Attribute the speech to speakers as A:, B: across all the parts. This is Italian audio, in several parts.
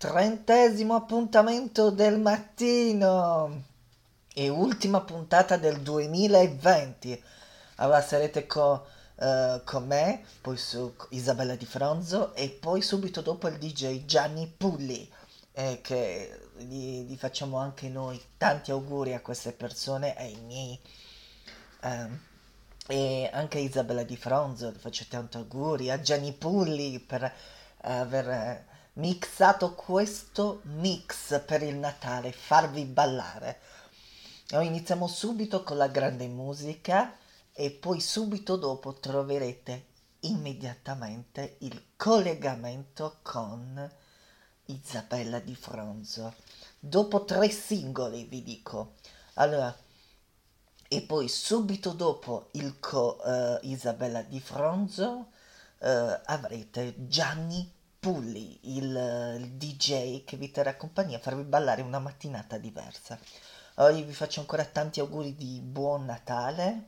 A: trentesimo appuntamento del mattino e ultima puntata del 2020. Allora sarete co, uh, con me, poi su Isabella Di Fronzo e poi subito dopo il DJ Gianni Pulli, eh, che gli, gli, facciamo anche noi tanti auguri a queste persone, ai miei... Um, e anche a Isabella Di Fronzo, faccio tanti auguri, a Gianni Pulli per aver mixato questo mix per il Natale, farvi ballare. Noi iniziamo subito con la grande musica e poi subito dopo troverete immediatamente il collegamento con Isabella di Fronzo. Dopo tre singoli vi dico. Allora, e poi subito dopo il co uh, Isabella di Fronzo uh, avrete Gianni Pulli, il, il, DJ che vi terrà compagnia a farvi ballare una mattinata diversa. Oggi vi faccio ancora tanti auguri di buon Natale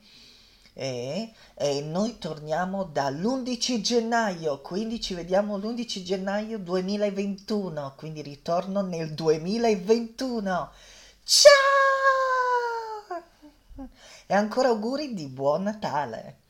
A: e, e noi torniamo dall'11 gennaio, quindi ci vediamo l'11 gennaio 2021, quindi ritorno nel 2021. Ciao! E ancora auguri di buon Natale.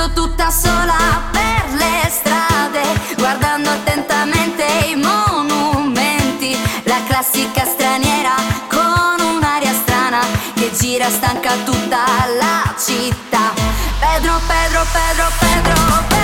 B: viaggio tutta sola per le strade, guardando attentamente i
C: monumenti, la classica straniera con un'aria strana che gira stanca tutta la città. Pedro, Pedro, Pedro, Pedro. Pedro.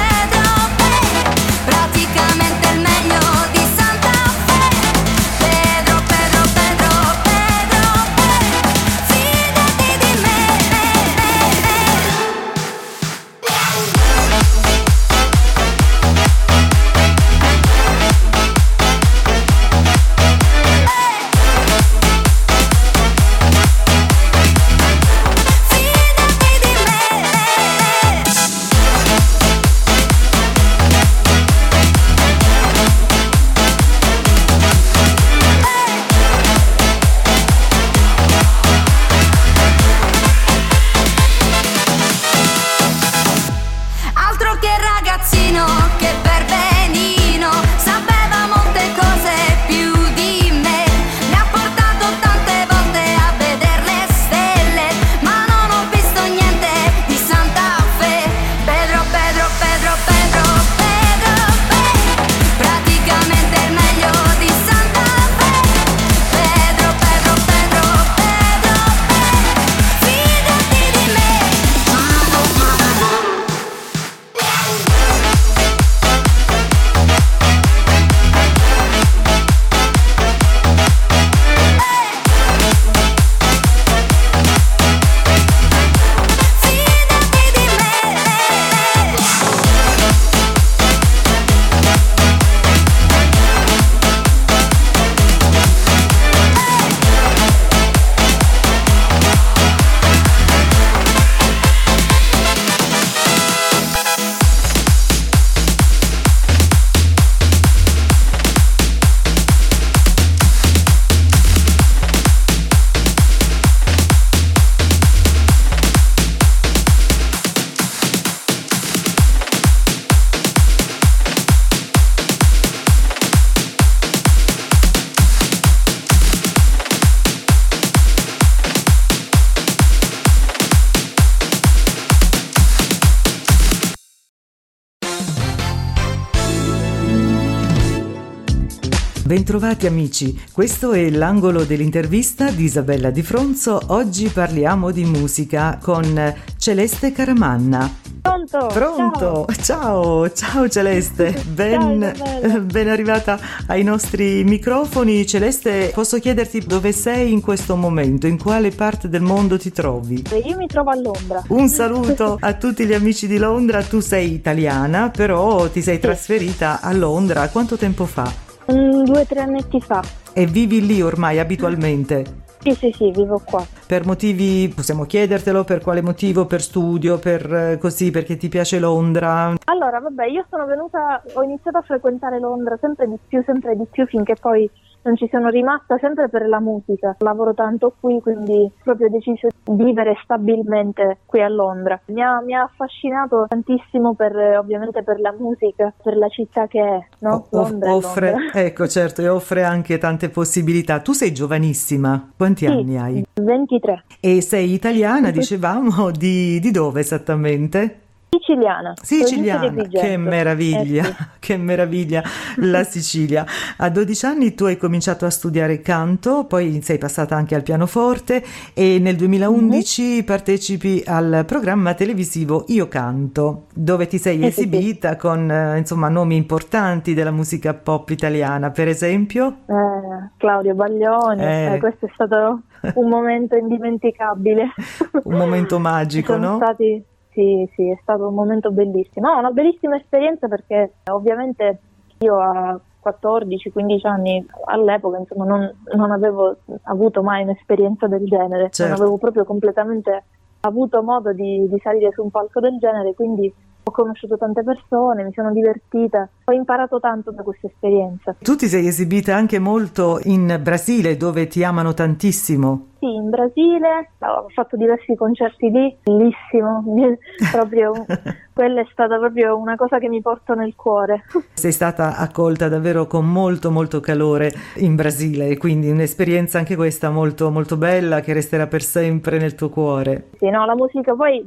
B: Bentrovati amici, questo è l'angolo dell'intervista di Isabella Di Fronzo. Oggi parliamo di musica con Celeste Caramanna.
D: Pronto?
B: Pronto? Ciao, ciao, ciao Celeste, ben,
D: ciao,
B: ben arrivata ai nostri microfoni. Celeste, posso chiederti dove sei in questo momento? In quale parte del mondo ti trovi?
D: Io mi trovo a Londra.
B: Un saluto a tutti gli amici di Londra. Tu sei italiana, però ti sei trasferita a Londra quanto tempo fa?
D: Mm, due o tre annetti fa.
B: E vivi lì ormai abitualmente?
D: Sì, sì, sì, vivo qua.
B: Per motivi, possiamo chiedertelo, per quale motivo? Per studio, per eh, così, perché ti piace Londra?
D: Allora, vabbè, io sono venuta, ho iniziato a frequentare Londra sempre di più, sempre di più, finché poi non ci sono rimasta sempre per la musica. Lavoro tanto qui, quindi proprio ho deciso di vivere stabilmente qui a Londra. Mi ha, mi ha affascinato tantissimo per, ovviamente per la musica, per la città che è, no?
B: Londra, offre, Londra. ecco certo, e offre anche tante possibilità. Tu sei giovanissima, quanti
D: sì,
B: anni hai?
D: 23.
B: E sei italiana, dicevamo, di, di dove esattamente?
D: Siciliana.
B: Siciliana, che meraviglia, eh sì. che meraviglia la Sicilia. A 12 anni tu hai cominciato a studiare canto, poi sei passata anche al pianoforte e nel 2011 mm-hmm. partecipi al programma televisivo Io Canto, dove ti sei esibita sì, sì. con eh, insomma nomi importanti della musica pop italiana, per esempio?
D: Eh, Claudio Baglioni, eh. eh questo è stato un momento indimenticabile.
B: un momento magico,
D: Sono
B: no?
D: Stati sì, sì, è stato un momento bellissimo. No, una bellissima esperienza perché ovviamente io a 14-15 anni all'epoca insomma non, non, avevo avuto mai un'esperienza del genere, certo. non avevo proprio completamente avuto modo di, di salire su un palco del genere, quindi ho conosciuto tante persone, mi sono divertita, ho imparato tanto da questa esperienza.
B: Tu ti sei esibita anche molto in Brasile dove ti amano tantissimo.
D: Sì, in Brasile, ho fatto diversi concerti lì, bellissimo, proprio quella è stata proprio una cosa che mi porto nel cuore.
B: Sei stata accolta davvero con molto molto calore in Brasile, quindi un'esperienza anche questa molto molto bella che resterà per sempre nel tuo cuore.
D: Sì, no, la musica poi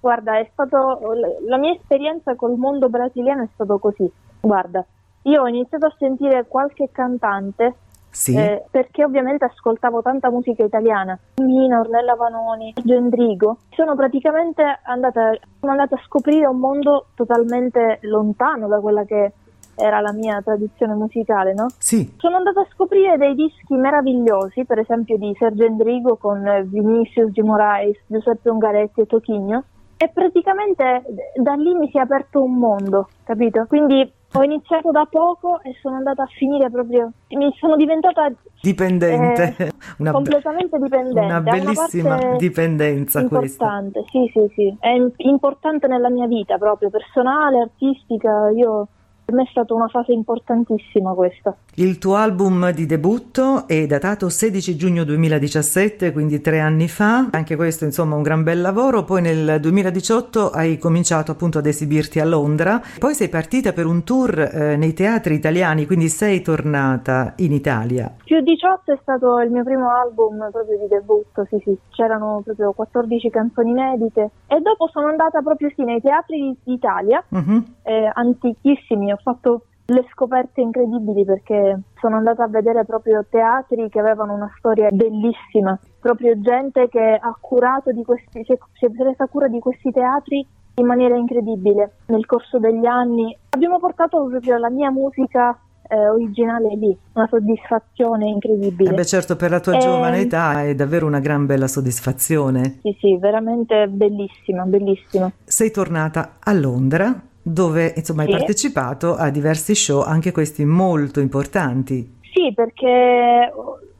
D: Guarda, è stato la mia esperienza col mondo brasiliano è stato così. Guarda, io ho iniziato a sentire qualche cantante
B: sì.
D: eh, perché ovviamente ascoltavo tanta musica italiana, Mina, Ornella Vanoni, Gendrigo. Sono praticamente andata, sono andata a scoprire un mondo totalmente lontano da quella che era la mia tradizione musicale, no?
B: Sì.
D: Sono andata a scoprire dei dischi meravigliosi, per esempio di Sergio Endrigo con Vinicius G. Moraes, Giuseppe Ungaretti e Tochigno e praticamente da lì mi si è aperto un mondo, capito? Quindi ho iniziato da poco e sono andata a finire proprio, mi sono diventata
B: dipendente,
D: eh, una, completamente dipendente.
B: Una bellissima una dipendenza
D: importante,
B: questa.
D: sì, sì, sì, è importante nella mia vita proprio personale, artistica, io per me è stata una fase importantissima questa.
B: Il tuo album di debutto è datato 16 giugno 2017, quindi tre anni fa, anche questo insomma un gran bel lavoro, poi nel 2018 hai cominciato appunto ad esibirti a Londra, poi sei partita per un tour eh, nei teatri italiani, quindi sei tornata in Italia.
D: Più 18 è stato il mio primo album proprio di debutto, sì sì, c'erano proprio 14 canzoni inedite e dopo sono andata proprio sì nei teatri d'Italia, uh-huh. eh, antichissimi, fatto le scoperte incredibili perché sono andata a vedere proprio teatri che avevano una storia bellissima, proprio gente che ha curato di questi, si è presa cura di questi teatri in maniera incredibile nel corso degli anni. Abbiamo portato proprio la mia musica eh, originale lì, una soddisfazione incredibile.
B: Eh beh certo, per la tua e... giovane età è davvero una gran bella soddisfazione.
D: Sì, sì, veramente bellissima, bellissima.
B: Sei tornata a Londra dove insomma sì. hai partecipato a diversi show, anche questi molto importanti.
D: Sì, perché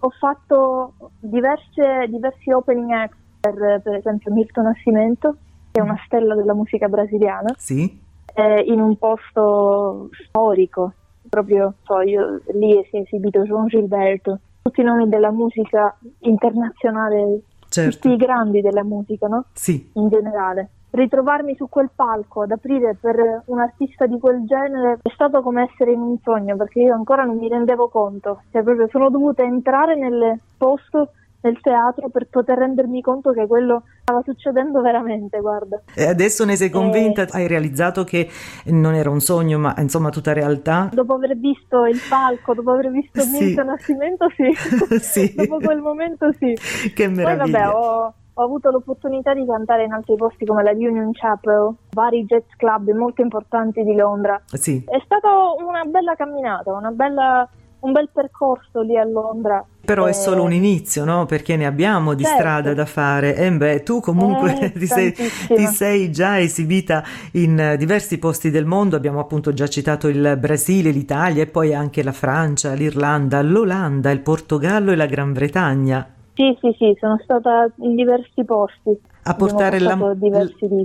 D: ho fatto diverse, diversi opening act per, per esempio Milton Nascimento, che è una stella della musica brasiliana,
B: sì.
D: eh, in un posto storico, proprio so, io, lì si è esibito João Gilberto, tutti i nomi della musica internazionale,
B: certo.
D: tutti i grandi della musica, no?
B: Sì.
D: In generale ritrovarmi su quel palco ad aprire per un artista di quel genere è stato come essere in un sogno perché io ancora non mi rendevo conto, cioè proprio sono dovuta entrare nel posto nel teatro per poter rendermi conto che quello stava succedendo veramente, guarda.
B: E adesso ne sei convinta? E... Hai realizzato che non era un sogno, ma insomma tutta realtà?
D: Dopo aver visto il palco, dopo aver visto sì. Milton Nascimento, sì. sì. dopo quel momento sì.
B: Che meraviglia.
D: Poi vabbè, ho, ho avuto l'opportunità di cantare in altri posti come la Union Chapel, vari jazz club molto importanti di Londra.
B: Sì.
D: È stata una bella camminata, una bella un bel percorso lì a Londra.
B: Però eh, è solo un inizio, no? Perché ne abbiamo di certo. strada da fare. E beh, tu comunque eh, ti, sei, ti, sei, già esibita in diversi posti del mondo. Abbiamo appunto già citato il Brasile, l'Italia e poi anche la Francia, l'Irlanda, l'Olanda, il Portogallo e la Gran Bretagna.
D: Sì, sì, sì, sono stata in diversi posti
B: a portare la,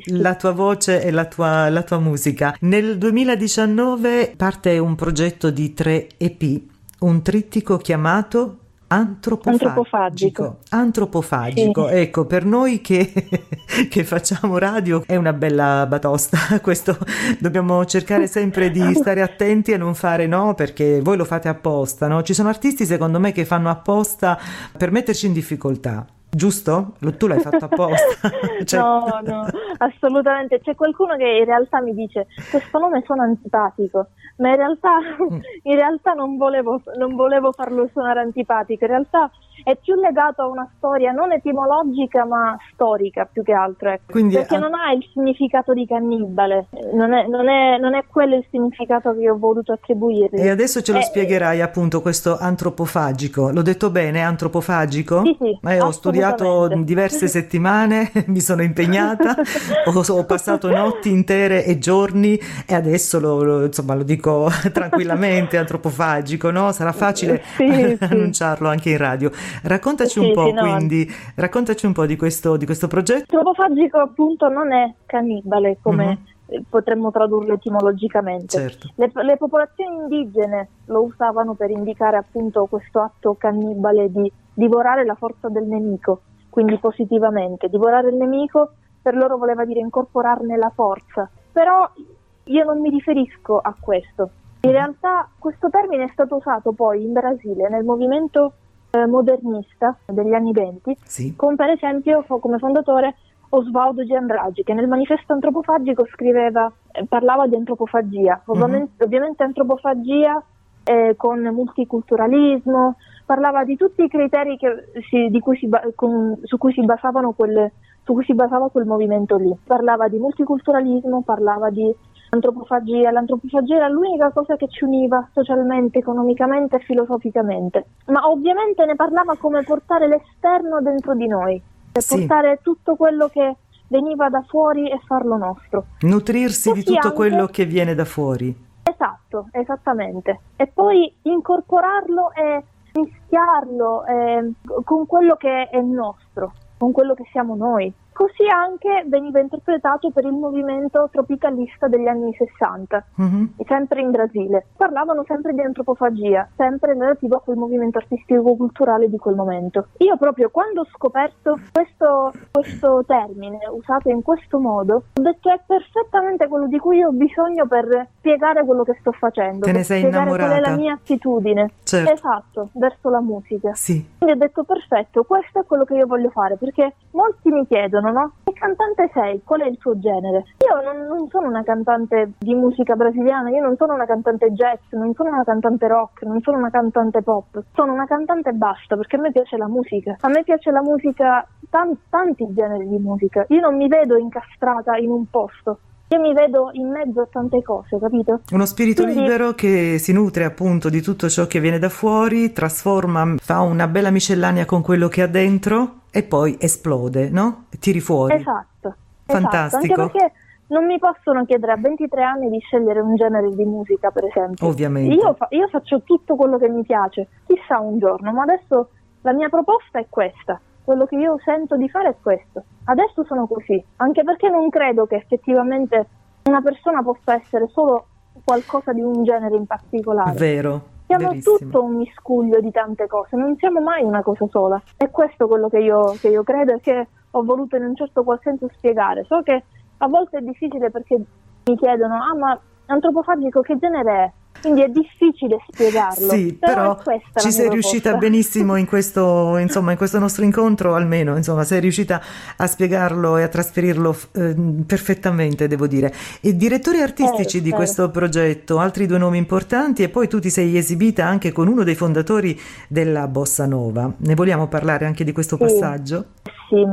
B: la, tua voce e la tua, la tua musica. Nel 2019 parte un progetto di tre EP un trittico chiamato Antropofagico. Antropofagico. Antropofagico. Sì. Ecco, per noi che, che, facciamo radio è una bella batosta. Questo dobbiamo cercare sempre di stare attenti a non fare no, perché voi lo fate apposta, no? Ci sono artisti, secondo me, che fanno apposta per metterci in difficoltà giusto? Tu l'hai fatto apposta.
D: cioè... No, no, assolutamente. C'è qualcuno che in realtà mi dice questo nome suona antipatico, ma in realtà, mm. in realtà non, volevo, non volevo farlo suonare antipatico, in realtà è più legato a una storia non etimologica ma storica più che altro, ecco. Quindi, perché a... non ha il significato di cannibale, non è, non, è, non è, quello il significato che ho voluto attribuirgli.
B: E adesso ce lo eh, spiegherai appunto questo antropofagico, l'ho detto bene, antropofagico?
D: Sì, sì.
B: Eh, ho studiato diverse settimane, mi sono impegnata, ho, ho, passato notti intere e giorni e adesso lo, lo, insomma, lo dico tranquillamente, antropofagico, no? Sarà facile sì, annunciarlo anche in radio. Raccontaci sì, un po', sì, no. quindi, raccontaci un po' di questo, di questo progetto.
D: Tropofagico appunto non è cannibale come mm-hmm. potremmo tradurlo etimologicamente.
B: Certo.
D: Le, le, popolazioni indigene lo usavano per indicare appunto questo atto cannibale di divorare la forza del nemico, quindi positivamente. Divorare il nemico per loro voleva dire incorporarne la forza, però io non mi riferisco a questo. In realtà questo termine è stato usato poi in Brasile nel movimento eh, modernista degli anni venti,
B: sì.
D: con per esempio come fondatore Osvaldo Giandragi, che nel manifesto antropofagico scriveva, eh, parlava di antropofagia, mhm. ovviamente, mm-hmm. ovviamente antropofagia eh, con multiculturalismo, parlava di tutti i criteri si, si, con, su, cui quelle, su cui si basava quel movimento lì. Parlava di multiculturalismo, parlava di L'antropofagia. L'antropofagia era l'unica cosa che ci univa socialmente, economicamente e filosoficamente. Ma ovviamente ne parlava come portare l'esterno dentro di noi, per sì. portare tutto quello che veniva da fuori e farlo nostro.
B: Nutrirsi Così di tutto anche... quello che viene da fuori.
D: Esatto, esattamente. E poi incorporarlo e mischiarlo eh, con quello che è nostro, con quello che siamo noi. Così anche veniva interpretato per il movimento tropicalista degli anni 60, mm-hmm. sempre in Brasile. Parlavano sempre di antropofagia, sempre relativo a quel movimento artistico-culturale di quel momento. Io proprio quando ho scoperto questo, questo termine usato in questo modo, ho detto è perfettamente quello di cui ho bisogno per spiegare quello che sto facendo.
B: Te ne sei innamorata?
D: Qual è la mia attitudine.
B: Certo.
D: Esatto, verso la musica.
B: Sì.
D: Quindi ho detto perfetto, questo è quello che io voglio fare, perché molti mi chiedono chiedono, no? Che cantante sei? Qual è il tuo genere? Io non, non, sono una cantante di musica brasiliana, io non sono una cantante jazz, non sono una cantante rock, non sono una cantante pop, sono una cantante basta perché a me piace la musica. A me piace la musica, tanti, tanti generi di musica. Io non mi vedo incastrata in un posto. Io mi vedo in mezzo a tante cose, capito?
B: Uno spirito Quindi... libero che si nutre appunto di tutto ciò che viene da fuori, trasforma, fa una bella miscellanea con quello che ha dentro e poi esplode, no? Tiri fuori.
D: Esatto.
B: Fantastico.
D: Esatto, anche perché non mi possono chiedere a 23 anni di scegliere un genere di musica, per esempio.
B: Ovviamente.
D: Io, fa- io faccio tutto quello che mi piace, chissà un giorno, ma adesso la mia proposta è questa. Quello che io sento di fare è questo. Adesso sono così, anche perché non credo che effettivamente una persona possa essere solo qualcosa di un genere in particolare.
B: Vero.
D: Siamo
B: Verissimo.
D: tutto un miscuglio di tante cose, non siamo mai una cosa sola. E questo è quello che io, che io credo e che ho voluto in un certo qual senso spiegare. So che a volte è difficile perché mi chiedono, ah ma antropofagico che genere è? Quindi è difficile spiegarlo.
B: Sì, però, però ci sei riuscita benissimo in questo, insomma, in questo nostro incontro, almeno, insomma, sei riuscita a spiegarlo e a trasferirlo eh, perfettamente, devo dire. E direttori artistici eh, di questo progetto, altri due nomi importanti e poi tu ti sei esibita anche con uno dei fondatori della Bossa Nova. Ne vogliamo parlare anche di questo
D: sì.
B: passaggio?
D: Sì,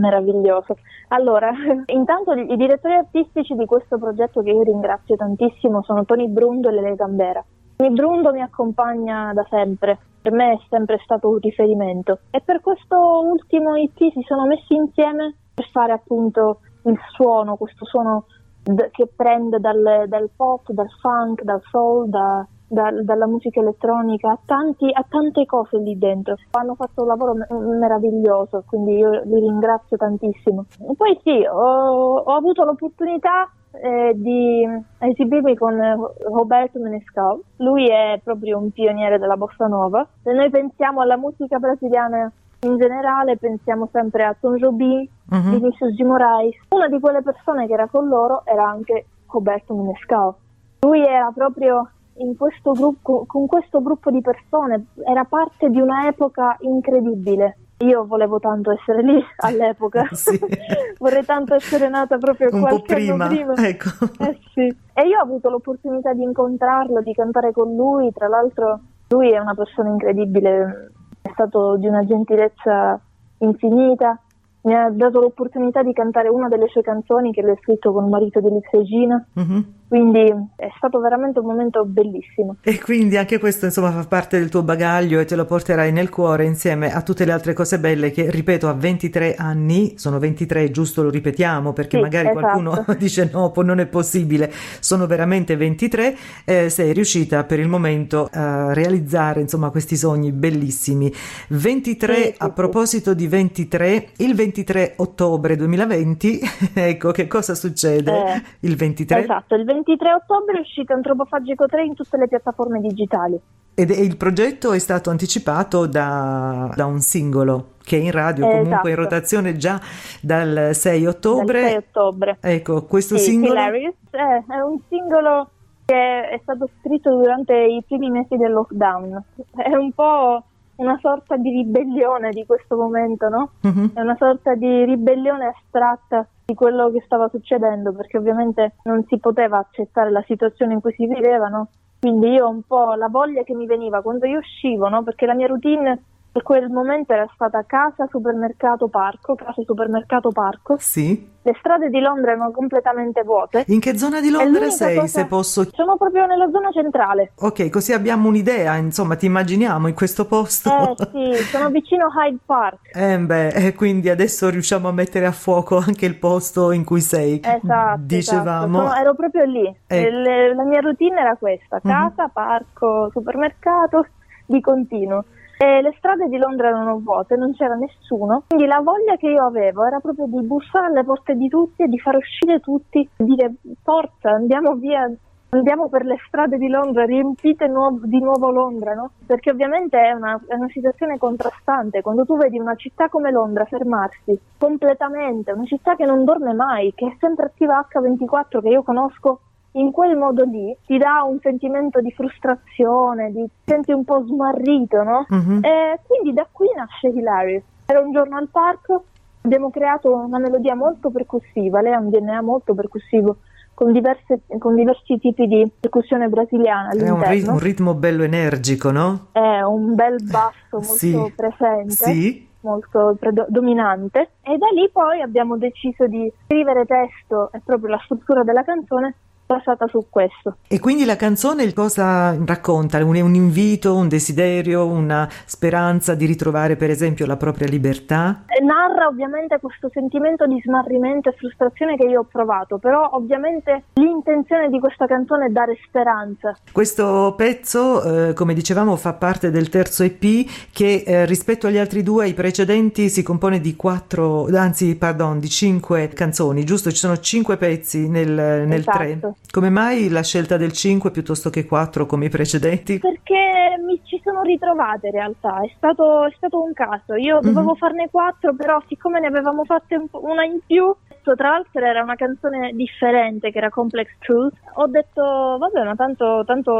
D: meraviglioso. Allora, intanto i direttori artistici di questo progetto che io ringrazio tantissimo sono Tony Brundo e Lele Gambera. Brundo mi accompagna da sempre, per me è sempre stato un riferimento e per questo ultimo EP si sono messi insieme per fare appunto il suono, questo suono d- che prende dal, dal, pop, dal funk, dal soul, da, da, dalla musica elettronica a, tanti, a, tante cose lì dentro. Hanno fatto un lavoro meraviglioso, quindi io li ringrazio tantissimo. Poi sì, ho, ho avuto l'opportunità eh, di esibirmi con Roberto Menescal. Lui è proprio un pioniere della bossa nova. Se noi pensiamo alla musica brasiliana in generale, pensiamo sempre a Tom Jobim, uh-huh. Vinicius G. Moraes. Una di quelle persone che era con loro era anche Roberto Menescal. Lui era proprio questo gruppo, con questo gruppo di persone, era parte di un'epoca incredibile. Io volevo tanto essere lì all'epoca, sì. vorrei tanto essere nata proprio
B: Un
D: qualche
B: prima.
D: anno prima.
B: Ecco.
D: Eh sì. E io ho avuto l'opportunità di incontrarlo, di cantare con lui, tra l'altro lui è una persona incredibile, è stato di una gentilezza infinita, mi ha dato l'opportunità di cantare una delle sue canzoni che ha scritto con il marito di Liz Regina. Mm-hmm. Quindi è stato veramente un momento bellissimo.
B: E quindi anche questo insomma fa parte del tuo bagaglio e te lo porterai nel cuore insieme a tutte le altre cose belle che ripeto a 23 anni, sono 23 giusto lo ripetiamo perché
D: sì,
B: magari
D: esatto.
B: qualcuno dice no, non è possibile, sono veramente 23, eh, sei riuscita per il momento a realizzare insomma questi sogni bellissimi. 23 sì, a proposito di 23, il 23 ottobre 2020, ecco che cosa succede
D: eh,
B: il 23?
D: Esatto, il 23 ottobre è uscito Antropofagico 3 in tutte le piattaforme digitali.
B: Ed il progetto è stato anticipato da, da un singolo che è in radio, comunque
D: esatto.
B: in rotazione già dal 6 ottobre.
D: Dal 6 ottobre.
B: Ecco, questo
D: sì,
B: singolo...
D: Hilarious è, è un singolo che è stato scritto durante i primi mesi del lockdown. È un po' una sorta di ribellione di questo momento, no? Uh-huh. È una sorta di ribellione astratta di quello che stava succedendo, perché ovviamente non si poteva accettare la situazione in cui si viveva, no? Quindi io un po' la voglia che mi veniva quando io uscivo, no? Perché la mia routine per quel momento era stata casa, supermercato, parco, casa, supermercato, parco.
B: Sì.
D: Le strade di Londra erano completamente vuote.
B: In che zona di Londra sei,
D: cosa...
B: se posso?
D: Sono proprio nella zona centrale.
B: Ok, così abbiamo un'idea, insomma, ti immaginiamo in questo posto.
D: Eh sì, sono vicino Hyde Park.
B: Eh beh, e quindi adesso riusciamo a mettere a fuoco anche il posto in cui sei.
D: Esatto,
B: dicevamo.
D: Esatto. Sono, ero proprio lì.
B: Eh.
D: Le, la mia routine era questa, casa, uh-huh. parco, supermercato, di continuo. E le strade di Londra erano vuote, non c'era nessuno, quindi la voglia che io avevo era proprio di bussare alle porte di tutti e di far uscire tutti, dire forza, andiamo via, andiamo per le strade di Londra, riempite nuovo, di nuovo Londra, no? Perché ovviamente è una, è una situazione contrastante, quando tu vedi una città come Londra fermarsi completamente, una città che non dorme mai, che è sempre attiva H24, che io conosco in quel modo lì ti dà un sentimento di frustrazione, di ti senti un po' smarrito, no? Uh-huh. E quindi da qui nasce Hilarious. Era un giorno al parco, abbiamo creato una melodia molto percussiva, lei ha un DNA molto percussivo. Con, diverse, con diversi tipi di percussione brasiliana all'interno.
B: È un ritmo, un ritmo bello energico, no?
D: È un bel basso molto
B: sì.
D: presente.
B: Sì
D: molto predominante e da lì poi abbiamo deciso di scrivere testo e proprio la struttura della canzone basata su questo.
B: E quindi la canzone cosa racconta? Un, un, invito, un desiderio, una speranza di ritrovare per esempio la propria libertà?
D: Narra ovviamente questo sentimento di smarrimento e frustrazione che io ho provato, però ovviamente l'intenzione di questa canzone è dare speranza.
B: Questo pezzo, eh, come dicevamo, fa parte del terzo EP che eh, rispetto agli altri due, i precedenti, si compone di quattro, anzi pardon, di cinque canzoni, giusto? Ci sono cinque pezzi nel, nel
D: esatto.
B: tre. Come mai la scelta del 5 piuttosto che 4 come i precedenti?
D: Perché mi ci sono ritrovata in realtà, è stato, è stato un caso. Io dovevo mm-hmm. farne 4, però siccome ne avevamo fatte una in più, tra l'altro era una canzone differente che era Complex Truth, ho detto vabbè ma tanto, tanto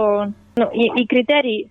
D: no, i, i criteri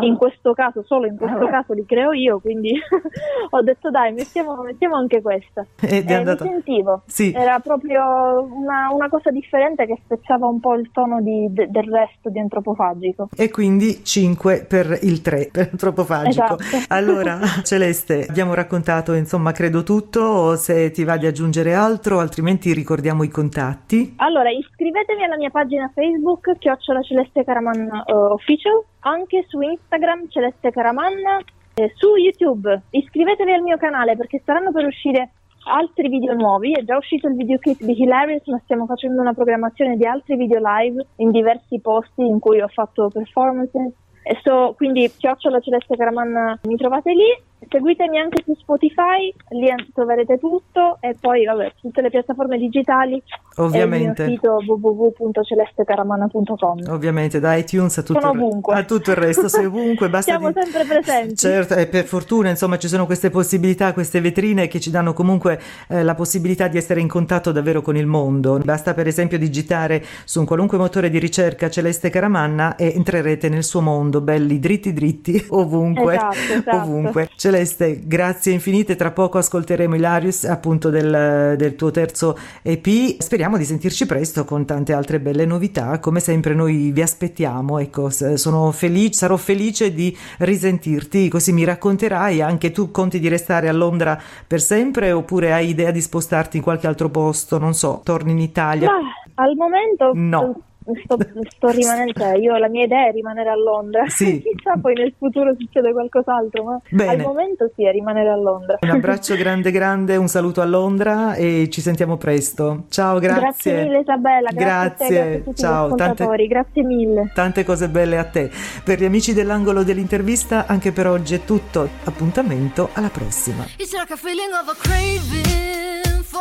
D: in questo caso, solo in questo caso li creo io, quindi ho detto dai, mettiamo, mettiamo anche questa.
B: Ed è
D: e
B: andato...
D: mi sentivo,
B: sì.
D: era proprio una, una, cosa differente che spezzava un po' il tono di, de, del resto di antropofagico.
B: E quindi 5 per il 3, per antropofagico.
D: Esatto.
B: Allora, Celeste, abbiamo raccontato insomma credo tutto, o se ti va di aggiungere altro, altrimenti ricordiamo i contatti.
D: Allora, iscrivetevi alla mia pagina Facebook, chiocciola Celeste Caraman uh, Official, anche su Instagram Celeste Caramanna, eh, su YouTube. Iscrivetevi al mio canale perché staranno per uscire altri video nuovi. È già uscito il videoclip di Hilarious, ma stiamo facendo una programmazione di altri video live in diversi posti in cui ho fatto performances. E so, quindi chiocciola Celeste Caramanna mi trovate lì Seguitemi anche su Spotify, lì troverete tutto e poi vabbè, tutte le piattaforme digitali
B: Ovviamente.
D: e il mio sito www.celestecaramanna.com.
B: Ovviamente da iTunes a tutto, il, a tutto il resto, sei ovunque, basta
D: Siamo
B: di...
D: sempre presenti.
B: Certo, e per fortuna insomma ci sono queste possibilità, queste vetrine che ci danno comunque eh, la possibilità di essere in contatto davvero con il mondo. Basta per esempio digitare su un qualunque motore di ricerca Celeste Caramanna e entrerete nel suo mondo, belli dritti dritti, ovunque,
D: esatto, esatto.
B: ovunque. Celeste, grazie infinite. Tra poco ascolteremo Ilarius, appunto, del, del, tuo terzo EP. Speriamo di sentirci presto con tante altre belle novità. Come sempre, noi vi aspettiamo. Ecco, sono felice, sarò felice di risentirti. Così mi racconterai anche tu. Conti di restare a Londra per sempre oppure hai idea di spostarti in qualche altro posto? Non so, torni in Italia?
D: Ma, al momento.
B: No.
D: Sto, sto, rimanendo, cioè io la mia idea è rimanere a Londra.
B: Sì.
D: Chissà poi nel futuro succede qualcos'altro, ma
B: Bene.
D: al momento sì, è rimanere a Londra.
B: Un abbraccio grande grande, un saluto a Londra e ci sentiamo presto. Ciao, grazie.
D: Grazie mille Isabella, grazie,
B: grazie.
D: te, grazie a tutti
B: Ciao, tante,
D: grazie mille.
B: Tante cose belle a te. Per gli amici dell'angolo dell'intervista anche per oggi è tutto. Appuntamento alla prossima.
C: It's like a feeling of a craving for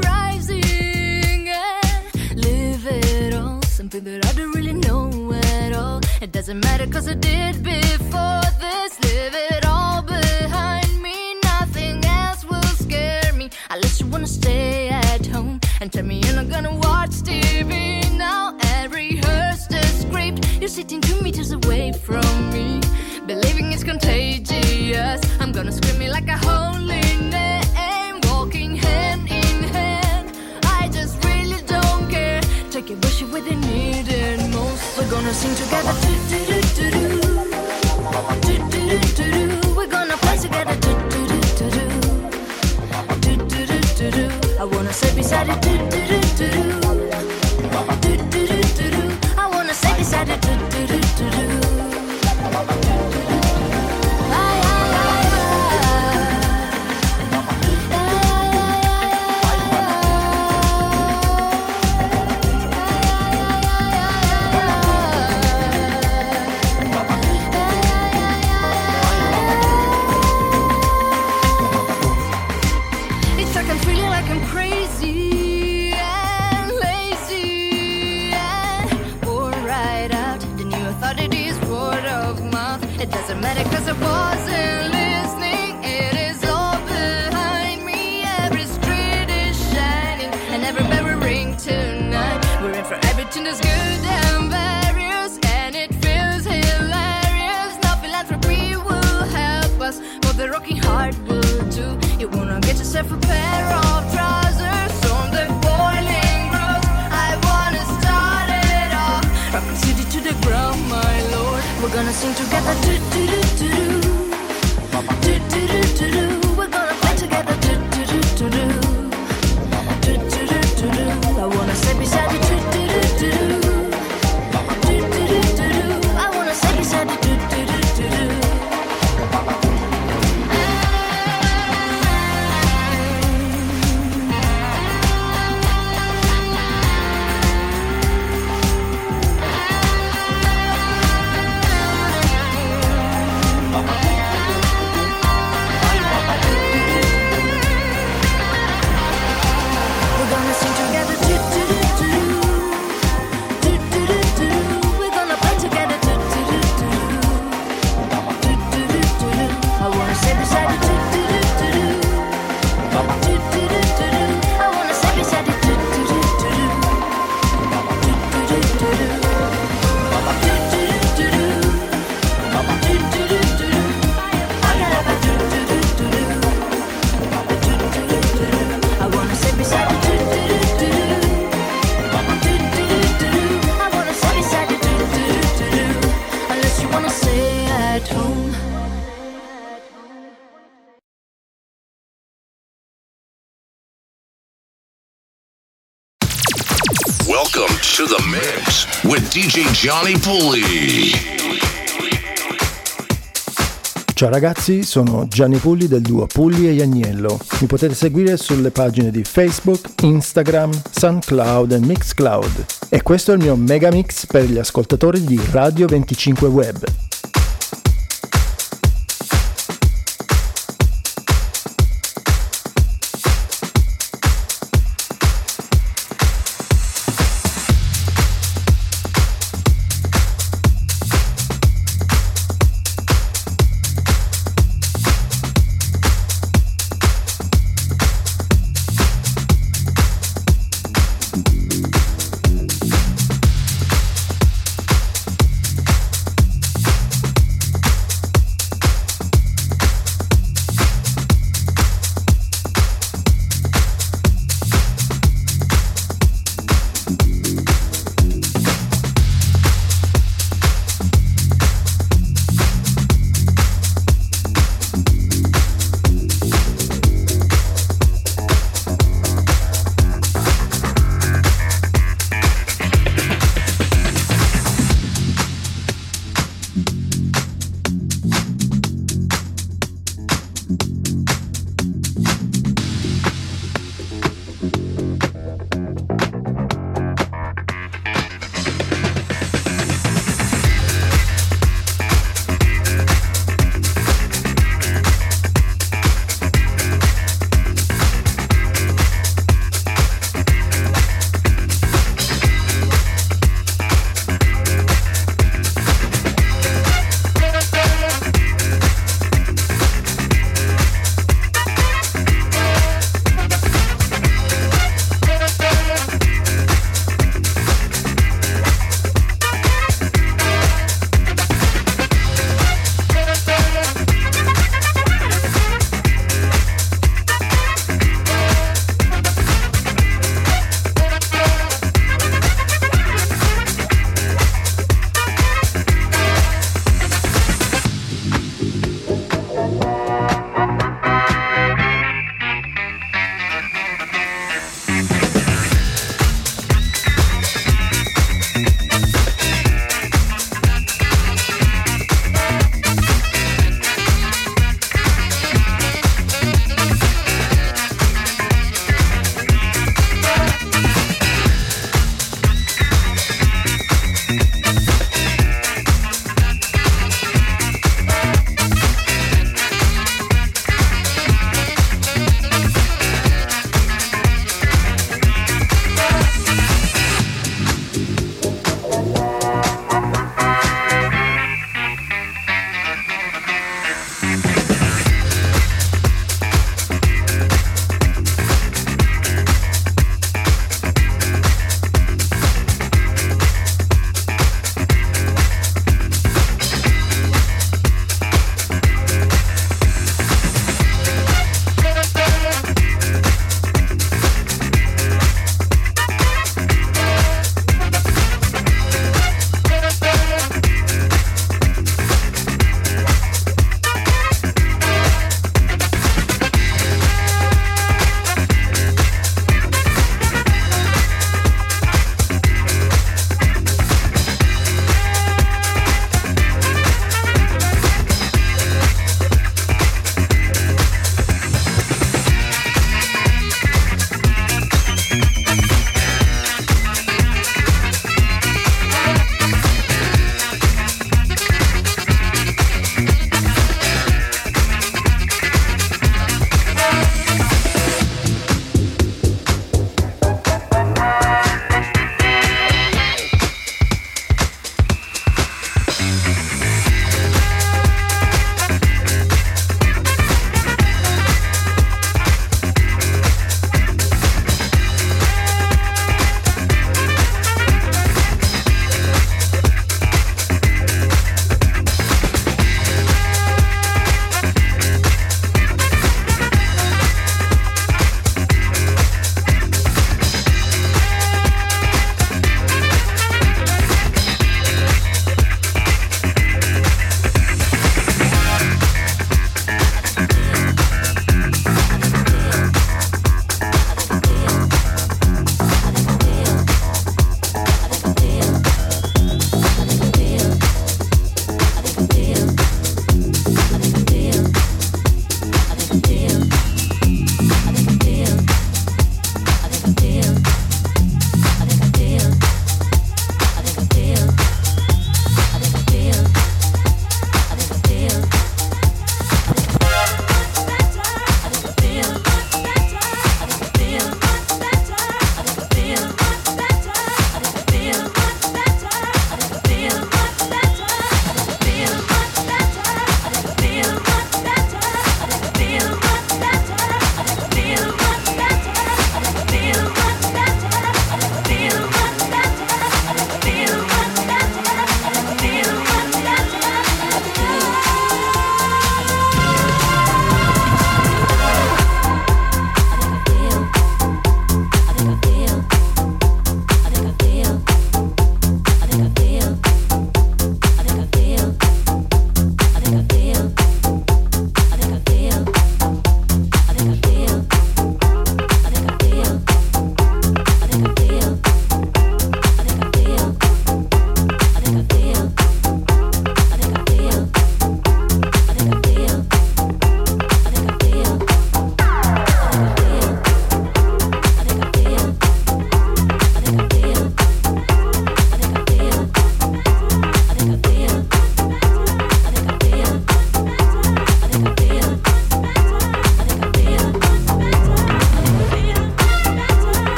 C: rising Something that I don't really know at all. It doesn't matter cause I did before this. Live it all behind me. Nothing else will scare me. Unless you wanna stay at home and tell me you're not gonna watch TV now and rehearse the script. You're sitting two meters away from me. Believing it's contagious. I'm gonna scream it like a holy name. Walking hand. Take it, wish it need it most. We're gonna sing together. Do, do, do, do, do. Do, do, do, do, do. We're gonna play together. Do, do, do, do, do. Do, do, do, do, do. I wanna sit beside it. Do, do, do.
E: DJ Johnny Pulli.
F: Ciao ragazzi, sono Gianni Pulli del duo Pulli e Agnello. Mi potete seguire sulle pagine di Facebook, Instagram, SoundCloud e Mixcloud. E questo è il mio megamix per gli ascoltatori di Radio 25 Web.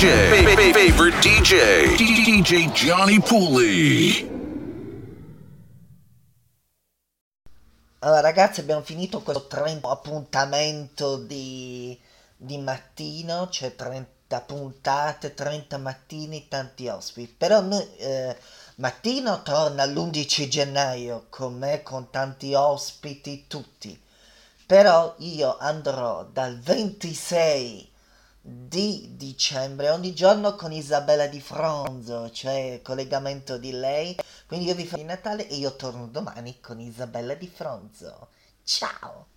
E: DJ, favorite DJ, DJ Johnny Pooley.
G: Allora ragazzi abbiamo finito questo 30 appuntamento di, di mattino, cioè 30 puntate, 30 mattini, tanti ospiti. Però noi, eh, mattino torna l'11 gennaio con me, con tanti ospiti tutti. Però io andrò dal 26 di dicembre, ogni giorno con Isabella di Fronzo, cioè collegamento di lei. Quindi io vi faccio il Natale e io torno domani con Isabella di Fronzo. Ciao!